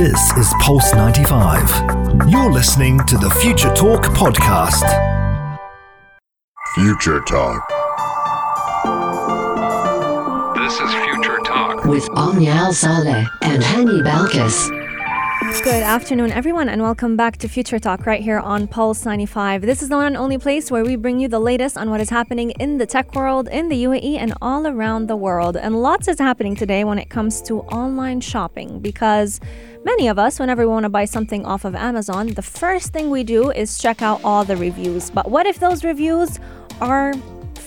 This is Pulse 95. You're listening to the Future Talk podcast. Future Talk. This is Future Talk. with Omnial Saleh and Hani Balkis. Good afternoon, everyone, and welcome back to Future Talk right here on Pulse 95. This is the one and only place where we bring you the latest on what is happening in the tech world, in the UAE, and all around the world. And lots is happening today when it comes to online shopping because many of us, whenever we want to buy something off of Amazon, the first thing we do is check out all the reviews. But what if those reviews are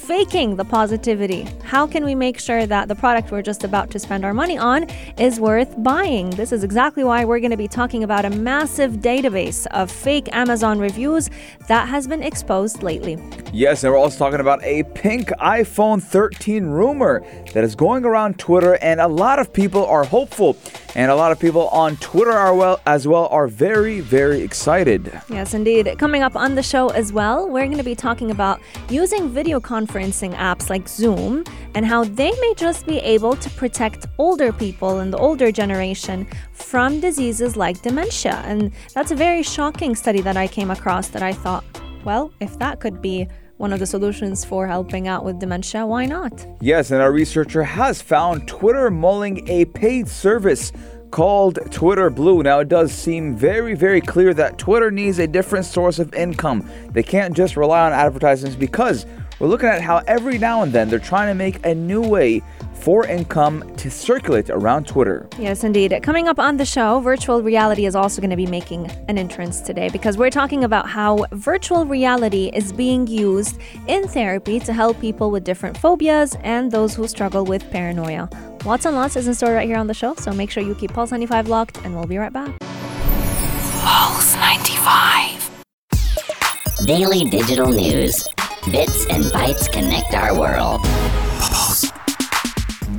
faking the positivity? How can we make sure that the product we're just about to spend our money on is worth buying? This is exactly why we're going to be talking about a massive database of fake Amazon reviews that has been exposed lately. Yes, and we're also talking about a pink iPhone 13 rumor that is going around Twitter, and a lot of people are hopeful, and a lot of people on Twitter are well as well are very, very excited. Yes, indeed. Coming up on the show as well, we're going to be talking about using video conferencing apps like Zoom and how they may just be able to protect older people and the older generation from diseases like dementia. And that's a very shocking study that I came across that I thought, well, if that could be one of the solutions for helping out with dementia, why not? Yes, and our researcher has found Twitter mulling a paid service called Twitter Blue. Now, it does seem very, very clear that Twitter needs a different source of income. They can't just rely on advertisements because we're looking at how every now and then they're trying to make a new way for income to circulate around Twitter. Yes, indeed. Coming up on the show, virtual reality is also going to be making an entrance today because we're talking about how virtual reality is being used in therapy to help people with different phobias and those who struggle with paranoia. Lots and lots is in store right here on the show, so make sure you keep Pulse 95 locked, and we'll be right back. Pulse 95. Daily digital news. Bits and bytes connect our world.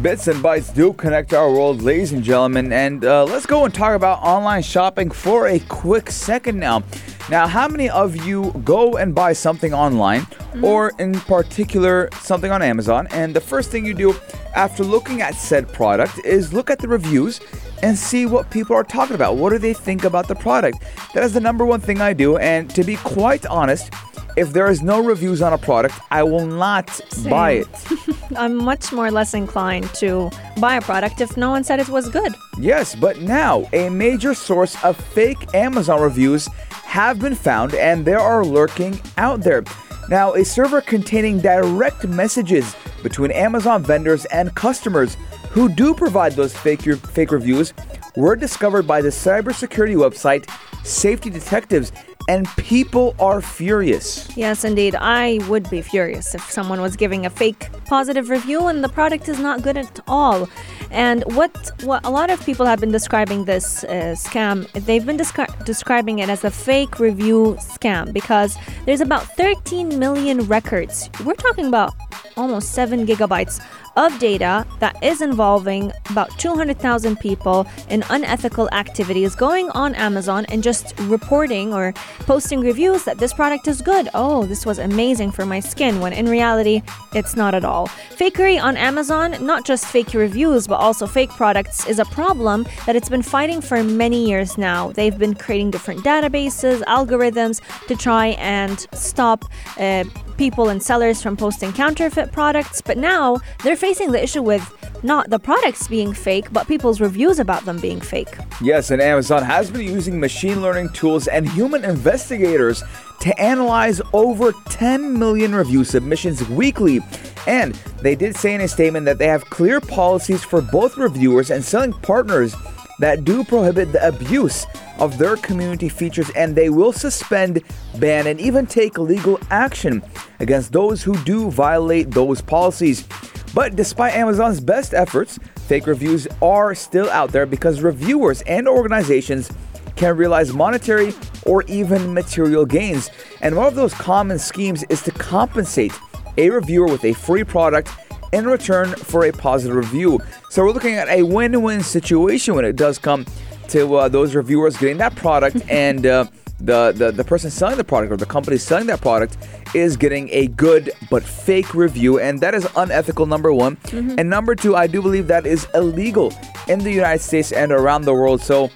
Bits and bytes do connect our world, ladies and gentlemen. And uh, let's go and talk about online shopping for a quick second now. Now, how many of you go and buy something online, or in particular, something on Amazon? And the first thing you do after looking at said product is look at the reviews and see what people are talking about. What do they think about the product? That is the number one thing I do. And to be quite honest, if there is no reviews on a product, I will not buy it. I'm much more less inclined to buy a product if no one said it was good. Yes, but now a major source of fake Amazon reviews have been found and they are lurking out there. Now, a server containing direct messages between Amazon vendors and customers who do provide those fake, fake reviews were discovered by the cybersecurity website Safety Detectives, and people are furious. Yes, indeed. I would be furious if someone was giving a fake positive review and the product is not good at all. And what what a lot of people have been describing this uh, scam, they've been descri- describing it as a fake review scam because there's about 13 million records. We're talking about almost 7 gigabytes of data that is involving about 200,000 people in unethical activities going on Amazon and just reporting or posting reviews that this product is good. Oh, this was amazing for my skin, when in reality, it's not at all. Fakery on Amazon, not just fake reviews, but also fake products, is a problem that it's been fighting for many years now. They've been creating different databases, algorithms to try and stop. Uh, people and sellers from posting counterfeit products, but now they're facing the issue with not the products being fake, but people's reviews about them being fake. Yes, and Amazon has been using machine learning tools and human investigators to analyze over 10 million review submissions weekly. And they did say in a statement that they have clear policies for both reviewers and selling partners that do prohibit the abuse of their community features and they will suspend, ban, and even take legal action against those who do violate those policies. But despite Amazon's best efforts, fake reviews are still out there because reviewers and organizations can realize monetary or even material gains. And one of those common schemes is to compensate a reviewer with a free product in return for a positive review. So we're looking at a win win situation when it does come to uh, those reviewers getting that product and uh, the, the, the person selling the product or the company selling that product is getting a good but fake review. And that is unethical, number one. And number two, I do believe that is illegal in the United States and around the world. So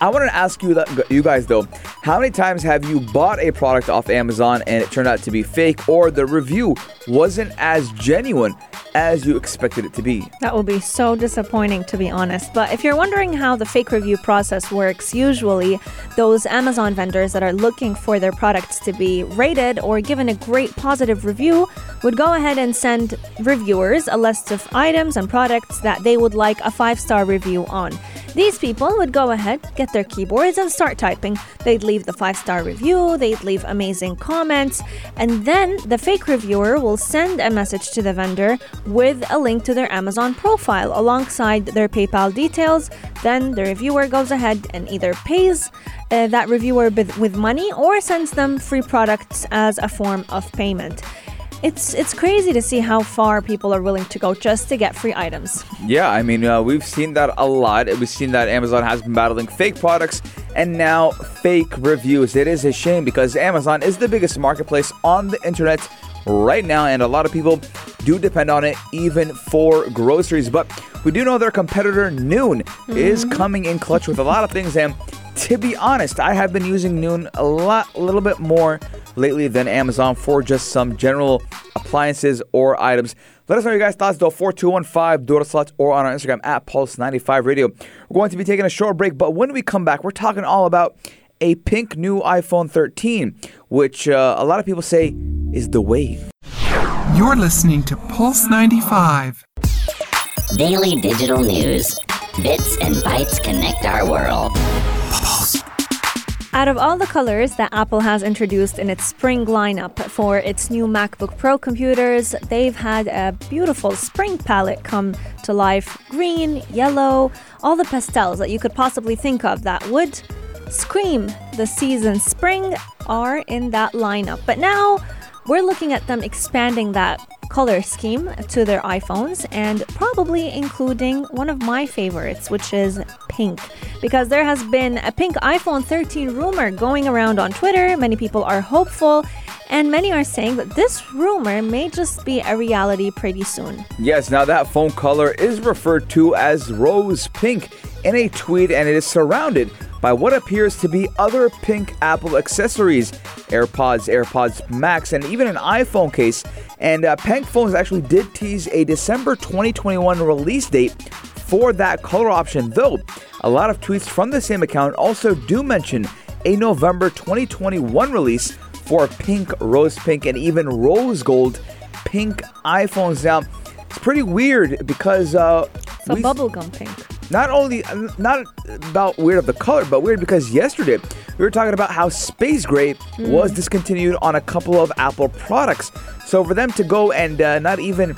I want to ask you that you guys though, how many times have you bought a product off Amazon and it turned out to be fake or the review wasn't as genuine as you expected it to be? That will be so disappointing, to be honest. But if you're wondering how the fake review process works, usually those Amazon vendors that are looking for their products to be rated or given a great positive review would go ahead and send reviewers a list of items and products that they would like a five star review on. These people would go ahead, get their keyboards, and start typing. They'd leave the five star review, they'd leave amazing comments, and then the fake reviewer will send a message to the vendor with a link to their Amazon profile alongside their PayPal details. Then the reviewer goes ahead and either pays uh, that reviewer with money or sends them free products as a form of payment it's it's crazy to see how far people are willing to go just to get free items. Yeah, I mean, uh, we've seen that a lot. We've seen that Amazon has been battling fake products and now fake reviews. It is a shame because Amazon is the biggest marketplace on the internet right now, and a lot of people do depend on it even for groceries. But we do know their competitor Noon mm-hmm. is coming in clutch with a lot of things, and to be honest, I have been using Noon a lot, a little bit more lately than Amazon for just some general appliances or items. Let us know your guys' thoughts though, 4215 Dora Slots or on our Instagram at Pulse95 Radio. We're going to be taking a short break, but when we come back, we're talking all about a pink new iPhone 13, which uh, a lot of people say is the wave. You're listening to Pulse 95. Daily digital news. Bits and bytes connect our world. Out of all the colors that Apple has introduced in its spring lineup for its new MacBook Pro computers, they've had a beautiful spring palette come to life green, yellow, all the pastels that you could possibly think of that would scream the season spring are in that lineup. But now we're looking at them expanding that color scheme to their iPhones and probably including one of my favorites, which is pink. Because there has been a pink iPhone 13 rumor going around on Twitter. Many people are hopeful. And many are saying that this rumor may just be a reality pretty soon. Yes, now that phone color is referred to as rose pink in a tweet and it is surrounded by what appears to be other pink Apple accessories AirPods, AirPods Max, and even an iPhone case. And uh, Pink Phones actually did tease a December 2021 release date for that color option, though a lot of tweets from the same account also do mention a November 2021 release for pink, rose pink, and even rose gold pink iPhones. Now, it's pretty weird because uh, so bubblegum pink. Not only not about weird of the color, but weird because yesterday we were talking about how space gray mm. was discontinued on a couple of Apple products. So for them to go and uh, not even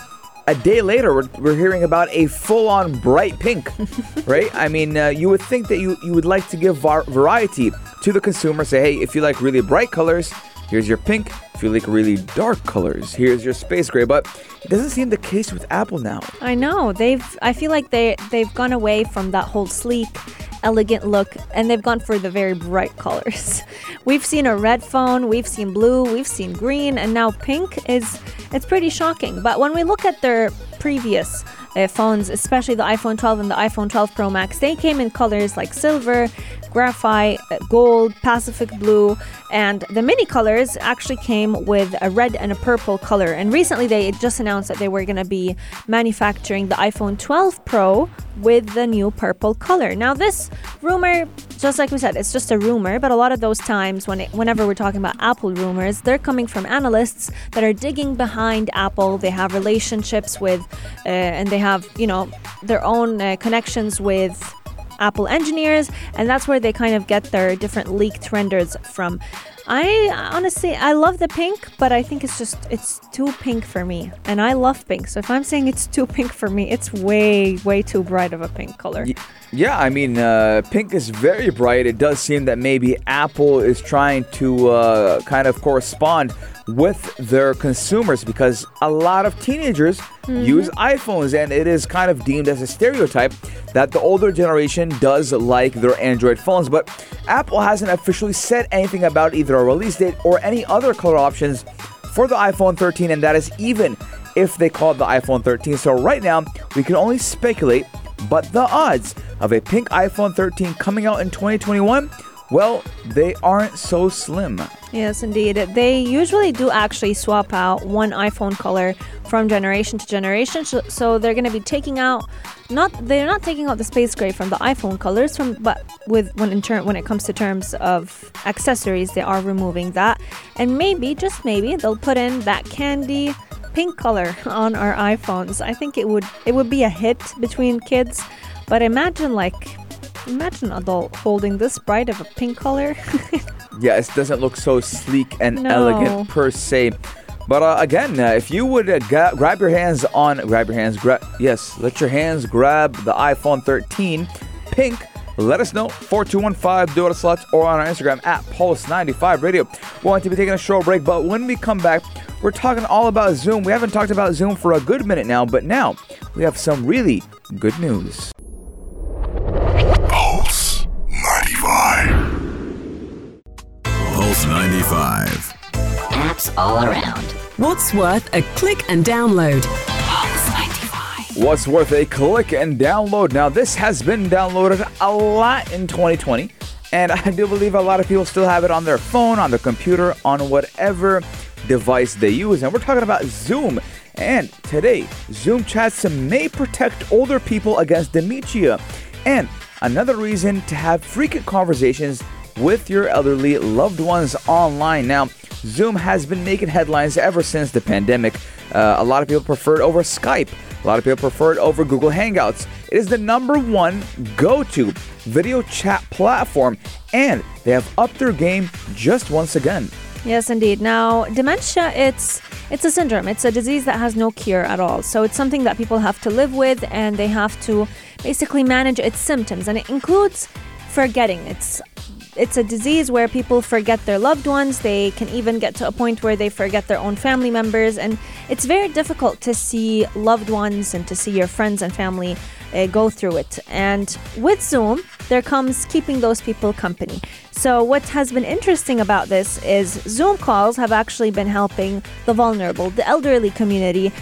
a day later, we're, we're hearing about a full-on bright pink, right? I mean, uh, you would think that you you would like to give var- variety to the consumer. Say, hey, if you like really bright colors, here's your pink. You like really dark colors, here's your space gray. But it doesn't seem the case with Apple now. I know they've. I feel like they they've gone away from that whole sleek, elegant look, and they've gone for the very bright colors. We've seen a red phone, we've seen blue, we've seen green, and now pink is. It's pretty shocking. But when we look at their previous uh, phones, especially the iPhone 12 and the iPhone 12 Pro Max, they came in colors like silver, graphite, gold, Pacific blue, and the mini colors actually came with a red and a purple color. And recently they just announced that they were going to be manufacturing the iPhone 12 Pro with the new purple color. Now this rumor, just like we said, it's just a rumor, but a lot of those times when it, whenever we're talking about Apple rumors, they're coming from analysts that are digging behind Apple. They have relationships with, uh, and they have you know their own uh, connections with Apple engineers, and that's where they kind of get their different leaked renders from. I honestly I love the pink, but I think it's just it's too pink for me. And I love pink. So if I'm saying it's too pink for me, it's way way too bright of a pink color. Yeah, I mean uh, pink is very bright. It does seem that maybe Apple is trying to uh, kind of correspond with their consumers because a lot of teenagers mm-hmm. use iPhones and it is kind of deemed as a stereotype that the older generation does like their Android phones. But Apple hasn't officially said anything about either a release date or any other color options for the iPhone 13, and that is even if they call it the iPhone 13. So right now, we can only speculate but the odds of a pink iPhone 13 coming out in 2021, well, they aren't so slim. Yes, indeed. They usually do actually swap out one iPhone color from generation to generation. So, they're going to be taking out not they're not taking out the space gray from the iPhone colors from but with when in when it comes to terms of accessories they are removing that and maybe just maybe they'll put in that candy pink color on our iPhones. I think it would it would be a hit between kids, but imagine like imagine an adult holding this bright of a pink color. Yeah, it doesn't look so sleek and No. elegant per se. But uh, again, uh, if you would uh, gra- grab your hands on, grab your hands, yes, let your hands grab the iPhone 13 pink. Let us know 4215 do it slots or on our Instagram at Pulse95 Radio. We're going to be taking a short break, but when we come back, we're talking all about Zoom. We haven't talked about Zoom for a good minute now, but now we have some really good news. Pulse 95. Apps all around. What's worth a click and download? What's worth a click and download? Now, this has been downloaded a lot in 2020, and I do believe a lot of people still have it on their phone, on their computer, on whatever device they use. And we're talking about Zoom. And today, Zoom chats may protect older people against dementia. And another reason to have frequent conversations with your elderly loved ones online. Now, Zoom has been making headlines ever since the pandemic. Uh, a lot of people prefer it over Skype. A lot of people prefer it over Google Hangouts. It is the number one go to video chat platform, and they have upped their game just once again. Yes, indeed. Now, dementia it's it's a syndrome. It's a disease that has no cure at all. So it's something that people have to live with and they have to basically manage its symptoms and it includes forgetting. It's it's a disease where people forget their loved ones. They can even get to a point where they forget their own family members and it's very difficult to see loved ones and to see your friends and family uh, go through it. And with Zoom, there comes keeping those people company. So, what has been interesting about this is Zoom calls have actually been helping the vulnerable, the elderly community,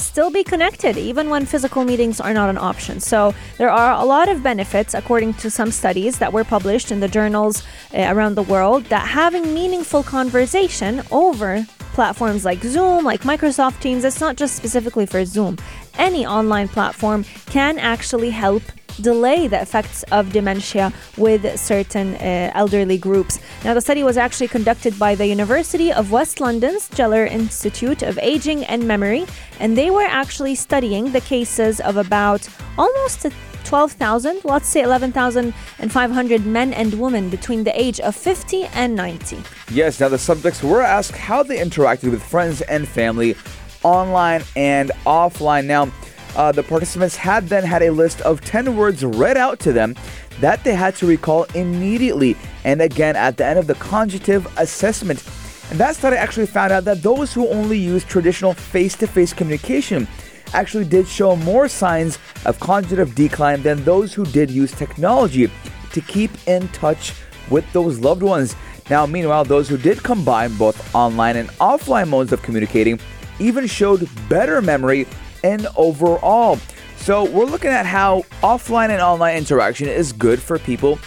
still be connected even when physical meetings are not an option. So, there are a lot of benefits, according to some studies that were published in the journals uh, around the world, that having meaningful conversation over platforms like Zoom, like Microsoft Teams, it's not just specifically for Zoom. Any online platform can actually help delay the effects of dementia with certain uh, elderly groups. Now, the study was actually conducted by the University of West London's Geller Institute of Aging and Memory, and they were actually studying the cases of about almost 12,000, let's say 11,500 men and women between the age of 50 and 90. Yes, now the subjects were asked how they interacted with friends and family online and offline. Now, uh, the participants had then had a list of 10 words read out to them that they had to recall immediately and again at the end of the cognitive assessment. And that study actually found out that those who only use traditional face to face communication actually did show more signs of cognitive decline than those who did use technology to keep in touch with those loved ones. Now, meanwhile, those who did combine both online and offline modes of communicating even showed better memory and overall. So, we're looking at how offline and online interaction is good for people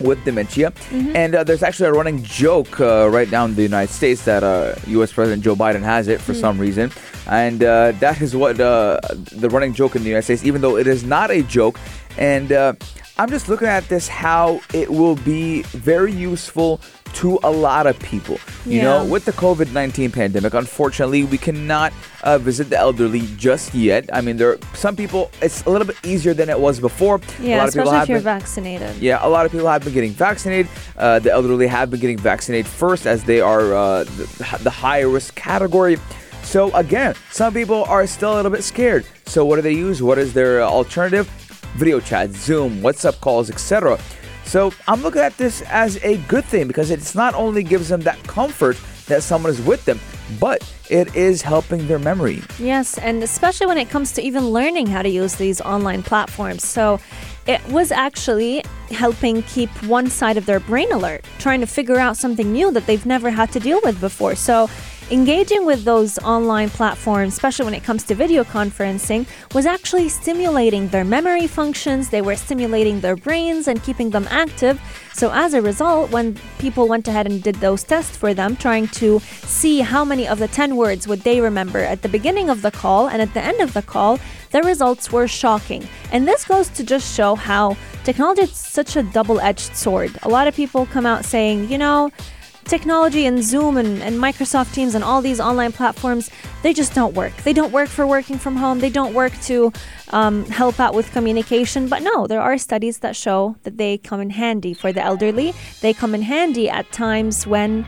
with dementia. And uh, there's actually a running joke uh, right now in the United States that uh, U.S. President Joe Biden has it for some reason. And uh, that is what uh, the running joke in the United States, even though it is not a joke. And uh, I'm just looking at this how it will be very useful to a lot of people. You know, with the COVID 19 pandemic, unfortunately, we cannot uh, visit the elderly just yet. I mean, there are some people, it's a little bit easier than it was before. a Yeah, lot of people especially have if you're been- vaccinated. yeah, a lot of people have been getting vaccinated. Uh, the elderly have been getting vaccinated first as they are uh, the, the high risk category. So, again, some people are still a little bit scared. So, what do they use? What is their uh, alternative? Video chat, Zoom, WhatsApp calls, etc. So, I'm looking at this as a good thing because it's not only gives them that comfort that someone is with them, but it is helping their memory. Yes, and especially when it comes to even learning how to use these online platforms. So it was actually helping keep one side of their brain alert, trying to figure out something new that they've never had to deal with before. So engaging with those online platforms, especially when it comes to video conferencing, was actually stimulating their memory functions. They were stimulating their brains and keeping them active. So, as a result, when people went ahead and did those tests for them, trying to see how many of the 10 words would they remember at the beginning of the call and at the end of the call, the results were shocking. And this goes to just show how technology is such a double edged sword. A lot of people come out saying, you know, technology and Zoom and, and Microsoft Teams and all these online platforms, they just don't work. They don't work for working from home. They don't work to um, help out with communication. But no, there are studies that show that they come in handy for the elderly. They come in handy at times when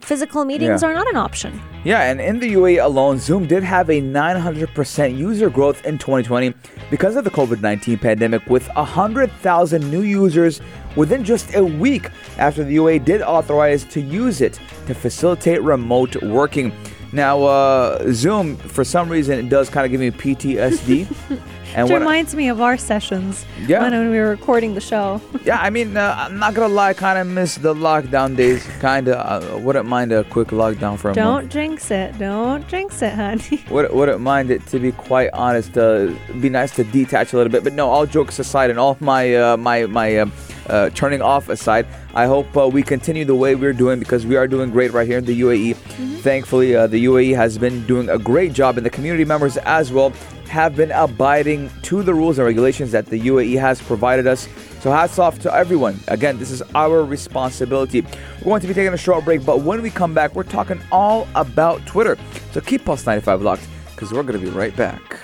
physical meetings Yeah. are not an option. Yeah, and in the UAE alone, Zoom did have a 900% user growth in 2020 because of the COVID 19 pandemic, with 100,000 new users within just a week after the UA did authorize to use it to facilitate remote working. Now, uh, Zoom, for some reason, it does kind of give me PTSD. and It when I- reminds me of our sessions Yeah. when we were recording the show. yeah, I mean, uh, I'm not gonna lie, I kind of miss the lockdown days. Kind of uh, wouldn't mind a quick lockdown for a. Don't jinx it. Don't jinx it, Hani. Would, wouldn't mind it to be quite honest. Uh, be nice to detach a little bit, but no. All jokes aside, and all my uh, my my uh, turning off aside, I hope uh, we continue the way we're doing because we are doing great right here in the UAE. Thankfully, uh, the UAE has been doing a great job, and the community members as well have been abiding to the rules and regulations that the UAE has provided us. So hats off to everyone. Again, this is our responsibility. We're going to be taking a short break, but when we come back, we're talking all about Twitter. So keep Pulse 95 locked because we're going to be right back.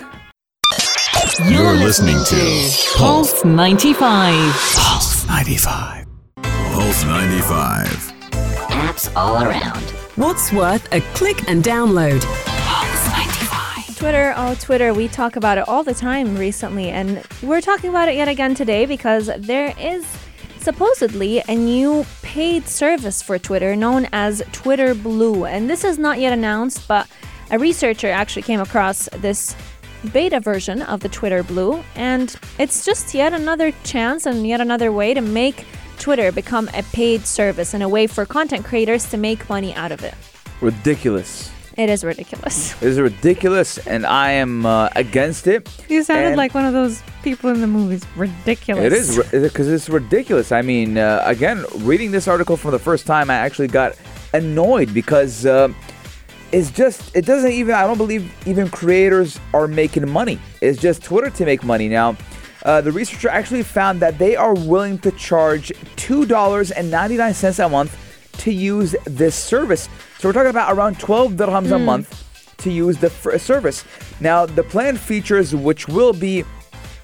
You're listening to Pulse 95. Pulse 95. Pulse 95. Apps all around. What's worth a click and download? Twitter, oh, Twitter, we talk about it all the time recently, and we're talking about it yet again today because there is supposedly a new paid service for Twitter known as Twitter Blue. And this is not yet announced, but a researcher actually came across this beta version of the Twitter Blue, and it's just yet another chance and yet another way to make Twitter become a paid service and a way for content creators to make money out of it. Ridiculous. It is ridiculous. It is ridiculous, and I am uh, against it. You sounded And- like one of those people in the movies. Ridiculous. It is because it's ridiculous. I mean, uh, again, reading this article for the first time, I actually got annoyed because uh, it's just it doesn't even. I don't believe even creators are making money. It's just Twitter to make money now. Uh, the researcher actually found that they are willing to charge two dollars and ninety nine cents a month to use this service. So we're talking about around twelve dirhams a month to use the fr- service. Now, the plan features which will be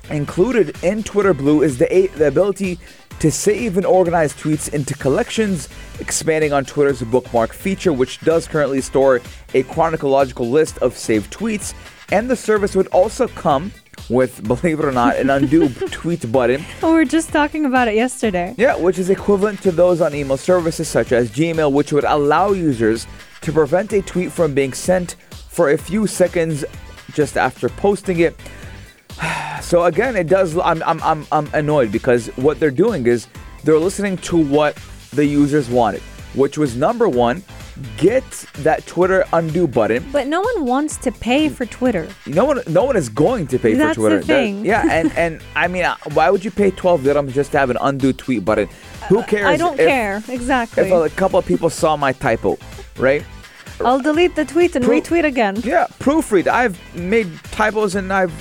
included in Twitter Blue is the, a- the ability to save and organize tweets into collections, expanding on Twitter's bookmark feature, which does currently store a chronological list of saved tweets. And the service would also come with, believe it or not, an undo tweet button. Oh, we were just talking about it yesterday. Yeah, which is equivalent to those on email services such as Gmail, which would allow users to prevent a tweet from being sent for a few seconds just after posting it. So again, it does. I'm, I'm, I'm, I'm annoyed because what they're doing is they're listening to what the users wanted, which was number one, get that Twitter undo button. But no one wants to pay for Twitter. No one, no one is going to pay That's for Twitter. the thing. yeah, and and I mean, uh, why would you pay 12 dirhams just to have an undo tweet button? Who cares? I don't if- care. Exactly. If a couple of people saw my typo, right? I'll delete the tweet and Pro- retweet again. Yeah, proofread. I've made typos and I've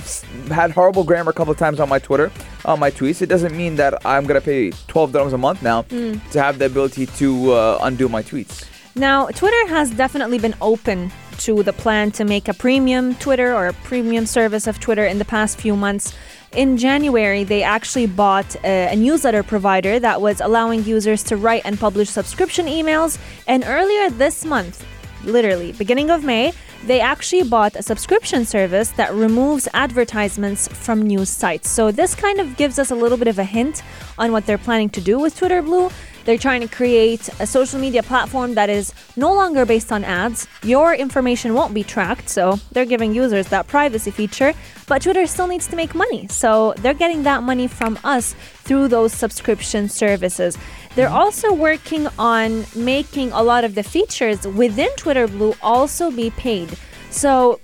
had horrible grammar a couple of times on my Twitter, on my tweets. It doesn't mean that I'm gonna pay 12 dirhams a month now Hmm. to have the ability to uh, undo my tweets. Now, Twitter has definitely been open to the plan to make a premium Twitter or a premium service of Twitter in the past few months. In January, they actually bought a, a newsletter provider that was allowing users to write and publish subscription emails. And earlier this month, literally beginning of May, they actually bought a subscription service that removes advertisements from news sites. So this kind of gives us a little bit of a hint on what they're planning to do with Twitter Blue. They're trying to create a social media platform that is no longer based on ads. Your information won't be tracked, so they're giving users that privacy feature. But Twitter still needs to make money, so they're getting that money from us through those subscription services. They're mm-hmm. also working on making a lot of the features within Twitter Blue also be paid. So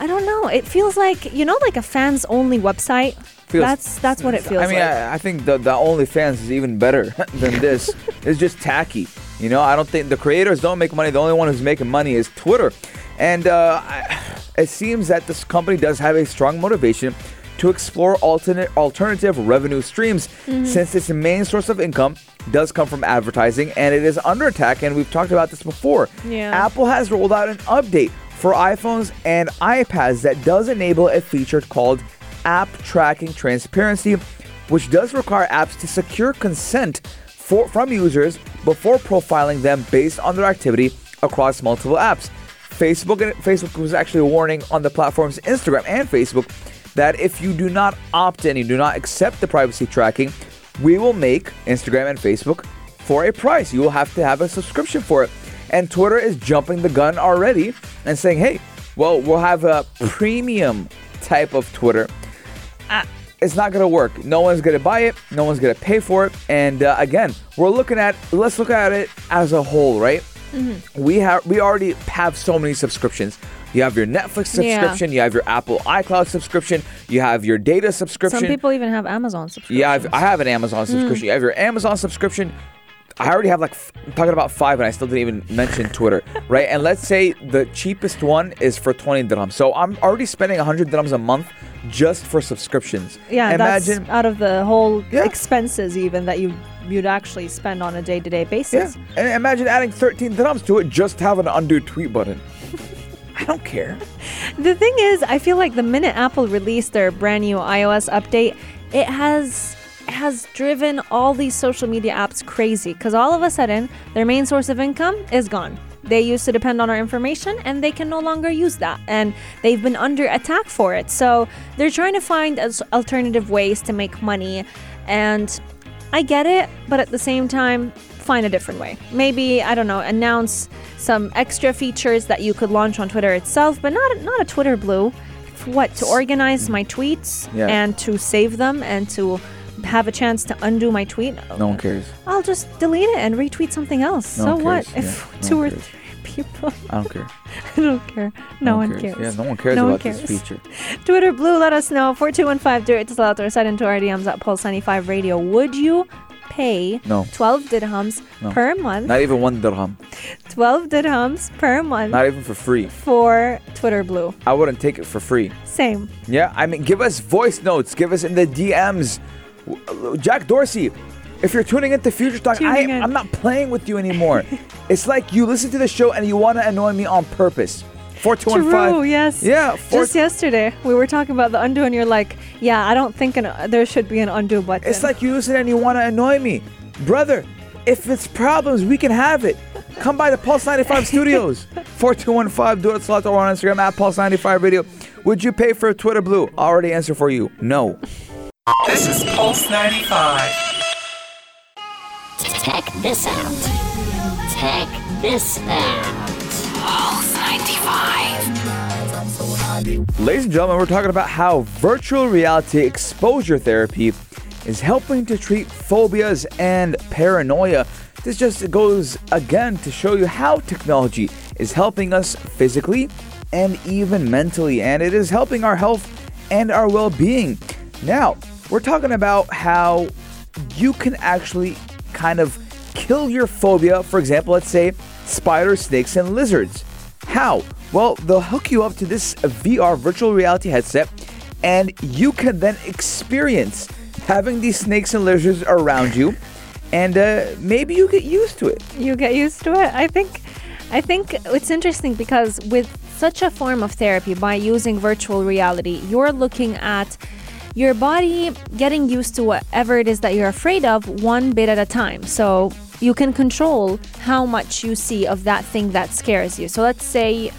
I don't know. It feels like you know, like a fans only website. Feels- that's that's what it feels like. I mean, like. I, I think the the OnlyFans is even better than this. it's just tacky. You know, I don't think the creators don't make money. The only one who's making money is Twitter, and uh, I, it seems that this company does have a strong motivation to explore alternate alternative revenue streams Mm-hmm. since its main source of income does come from advertising and it is under attack and we've talked about this before Yeah. apple has rolled out an update for iPhones and iPads that does enable a feature called App Tracking Transparency, which does require apps to secure consent for, from users before profiling them based on their activity across multiple apps. Facebook Facebook was actually warning on the platform's Instagram and Facebook that if you do not opt in, you do not accept the privacy tracking, we will make Instagram and Facebook for a price. You will have to have a subscription for it. And Twitter is jumping the gun already and saying, hey, well, we'll have a premium type of Twitter. Ah, It's not gonna work. No one's gonna buy it. No one's gonna pay for it. And uh, again, we're looking at. Let's look at it as a whole, right? We have. We already have so many subscriptions. You have your Netflix subscription, Yeah. subscription. You have your Apple iCloud subscription. You have your data subscription. Some people even have Amazon subscriptions. Yeah, I've, I have an Amazon subscription. You have your Amazon subscription. I already have like f- I'm talking about five, and I still didn't even mention Twitter, right? And let's say the cheapest one is for 20 dirhams. So I'm already spending 100 dirhams a month just for subscriptions. Yeah, imagine. that's out of the whole Yeah. expenses even that you you'd actually spend on a day-to-day yeah, basis. and imagine adding 13 dirhams to it just to have an undo tweet button. I don't care. The thing is, I feel like the minute Apple released their brand new iOS update, it has has driven all these social media apps crazy because all of a sudden their main source of income is gone. They used to depend on our information and they can no longer use that. And they've been under attack for it. So they're trying to find alternative ways to make money. And I get it, but at the same time, find a different way. Maybe, I don't know, announce some extra features that you could launch on Twitter itself, but not not a Twitter blue. For What to organize mm. my tweets Yeah. and to save them and to have a chance to undo my tweet. No one cares. I'll just delete it and retweet something else. No so what cares. if Yeah, no two one or cares. three people? I don't care. I don't care. No, one cares. Yeah, no one cares No one about this feature. Twitter Blue, let us know. 4215 do it to out or send into our DMs at Pulse 95 Radio. Would you pay No. 12 dirhams No. per month? Not even one dirham. 12 dirhams per month Not even for free. for Twitter Blue. I wouldn't take it for free. Same. Yeah, I mean, give us voice notes. Give us in the DMs. Jack Dorsey, if you're tuning into Future Talk, I, in. I'm not playing with you anymore. it's like you listen to the show and you want to annoy me on purpose. True, 4215. yes. Yeah, four, Just yesterday, we were talking about the undo, and you're like, yeah, I don't think an, there should be an undo button. it's like you listen and you want to annoy me. Brother, if it's problems, we can have it. Come by the Pulse 95 studios. 4215, do it slot or on Instagram at Pulse 95 Radio. Would you pay for a Twitter Blue? I already answer for you. No. This is Pulse 95. Check this out. Check this out. Pulse 95. Ladies and gentlemen, we're talking about how virtual reality exposure therapy is helping to treat phobias and paranoia. This just goes again to show you how technology is helping us physically and even mentally, and it is helping our health and our well being. Now, we're talking about how you can actually kind of kill your phobia. For example, let's say spiders, snakes, and lizards. How? Well, they'll hook you up to this VR virtual reality headset, and you can then experience having these snakes and lizards around you, and uh, maybe you get used to it. you get used to it. I think I think it's interesting because with such a form of therapy by using virtual reality, you're looking at your body getting used to whatever it is that you're afraid of one bit at a time. So you can control how much you see of that thing that scares you. So let's say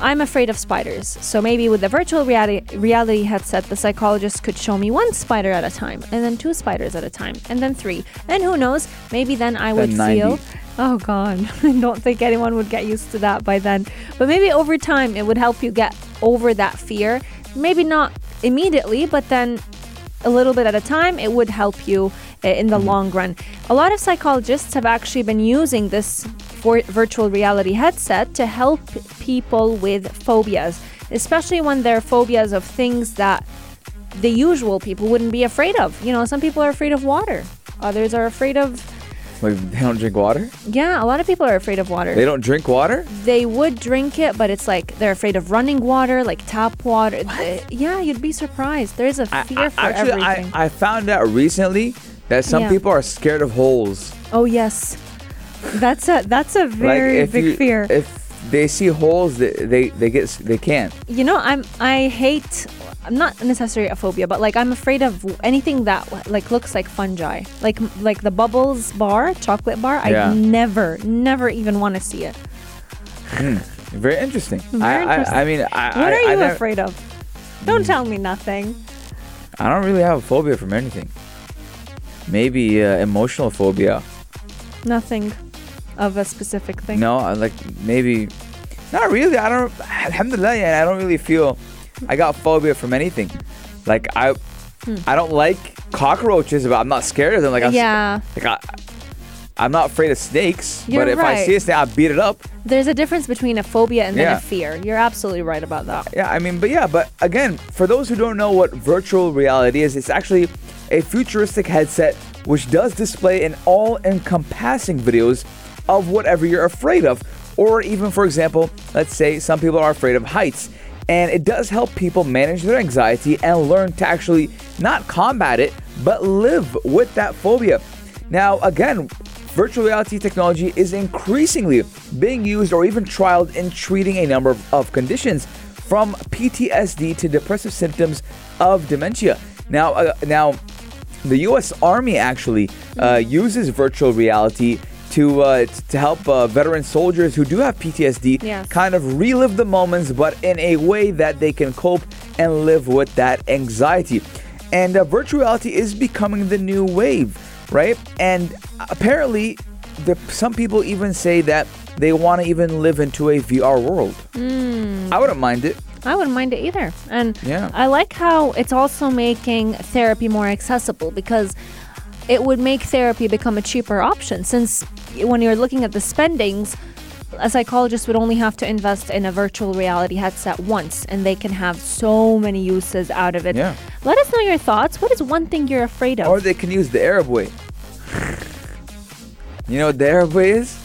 I'm afraid of spiders. So maybe with the virtual reality, reality headset, the psychologist could show me one spider at a time, and then two spiders at a time, and then three. And who knows, maybe then I would Then feel. Oh, God. I don't think anyone would get used to that by then. But maybe over time, it would help you get over that fear. Maybe not immediately, but then a little bit at a time, it would help you uh, in the long run. A lot of psychologists have actually been using this virtual reality headset to help people with phobias, especially when they're phobias of things that the usual people wouldn't be afraid of. You know, some people are afraid of water. Others are afraid of, Like they don't drink water. yeah, a lot of people are afraid of water. They don't drink water. they would drink it, but it's like they're afraid of running water, like tap water. Yeah, you'd be surprised. There's a fear I- for actually, everything. I, I found out recently that some Yeah. people are scared of holes. oh yes, that's a that's a very like big you, fear. If they see holes, they, they they get they can't. you know, I'm I hate. I'm not necessarily a phobia, but like I'm afraid of anything that like looks like fungi, like like the bubbles bar, chocolate bar. Yeah. I never, never even want to see it. Hmm. Very interesting. Very I, interesting. I I mean I What are you never- afraid of? Don't hmm. tell me nothing. I don't really have a phobia from anything. Maybe uh, emotional phobia. Nothing of a specific thing. No, uh, like maybe not really. I don't. Alhamdulillah, I don't really feel I got phobia from anything. Like I, Hmm. I don't like cockroaches, but I'm not scared of them. Like I'm, Yeah. like I, I'm not afraid of snakes. You're but if I see a snake, I beat it up. There's a difference between a phobia and then a fear. You're absolutely right about that. Yeah, I mean, but yeah, but again, for those who don't know what virtual reality is, it's actually a futuristic headset which does display an all encompassing videos of whatever you're afraid of. Or even, for example, let's say some people are afraid of heights. And it does help people manage their anxiety and learn to actually not combat it, but live with that phobia. Now, again, virtual reality technology is increasingly being used or even trialed in treating a number of, of conditions from PTSD to depressive symptoms of dementia. Now, uh, now, the U.S. Army actually uh, uses virtual reality to uh, to help uh, veteran soldiers who do have PTSD Yes. kind of relive the moments, but in a way that they can cope and live with that anxiety. And uh, virtual reality is becoming the new wave, right? And apparently, the, some people even say that they want to even live into a VR world. I wouldn't mind it. I wouldn't mind it either. And Yeah. I like how it's also making therapy more accessible because it would make therapy become a cheaper option since when you're looking at the spendings a psychologist would only have to invest in a virtual reality headset once and they can have so many uses out of it. Yeah. Let us know your thoughts. What is one thing you're afraid of? Or they can use the Arab way. You know what the Arab way is?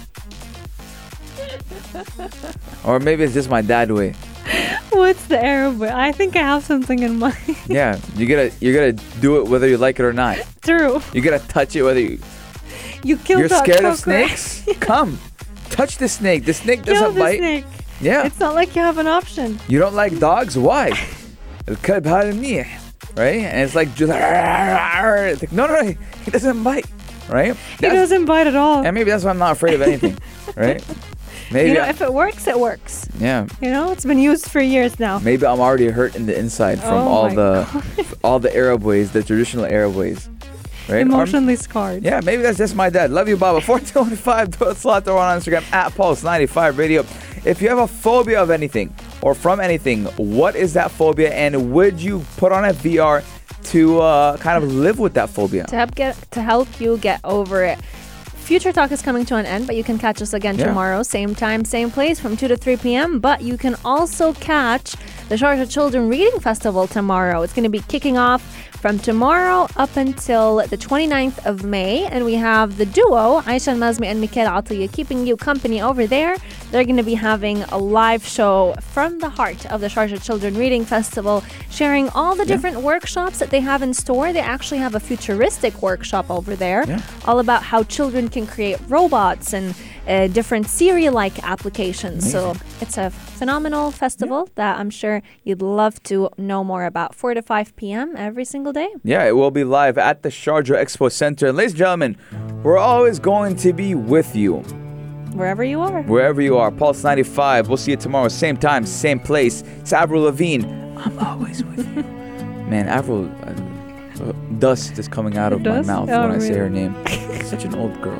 or maybe it's just my dad way. What's the Arab way? I think I have something in mind. yeah, you gotta you gotta do it whether you like it or not. True. You gotta touch it whether you. You kill. You're scared cockroach. of snakes? Come, touch the snake. The snake kill doesn't the bite. Snake. Yeah. It's not like you have an option. You don't like dogs? Why? right? And it's like, just like no, no, no, he doesn't bite, right? That's, he doesn't bite at all. And maybe that's why I'm not afraid of anything, right? Maybe, You know, I- if it works, it works. yeah. You know, it's been used for years now. Maybe I'm already hurt in the inside from Oh all the all the Arab ways, the traditional Arab ways, right? Or- Emotionally scarred. yeah, maybe that's just my dad. Love you, Baba. 425 do it slot or on Instagram at Pulse95 Radio. If you have a phobia of anything or from anything, what is that phobia, and would you put on a VR to uh, kind of live with that phobia? To help get to help you get over it. Future Talk is coming to an end, but you can catch us again Yeah. tomorrow, same time, same place, from 2 to 3 p.m. But you can also catch the Sharjah Children Reading Festival tomorrow. It's going to be kicking off from tomorrow up until the 29th of May. And we have the duo, Aisha Mazmi and Mikhail Atiya, keeping you company over there. They're going to be having a live show from the heart of the Sharjah Children Reading Festival, sharing all the different workshops that they have in store. They actually have a futuristic workshop over there, Yeah. all about how children can create robots and uh, different Siri like applications. Amazing. So it's a phenomenal festival yeah. that I'm sure you'd love to know more about. 4 to 5 p.m. every single day. Yeah, it will be live at the Sharjah Expo Center. And ladies and gentlemen, we're always going to be with you. Wherever you are. Wherever you are. Pulse 95. We'll see you tomorrow. Same time, same place. It's Avril Lavigne. I'm always with you. Man, Avril. Uh, uh, dust is coming out of dust? my mouth oh, when I say her name. Such an old girl.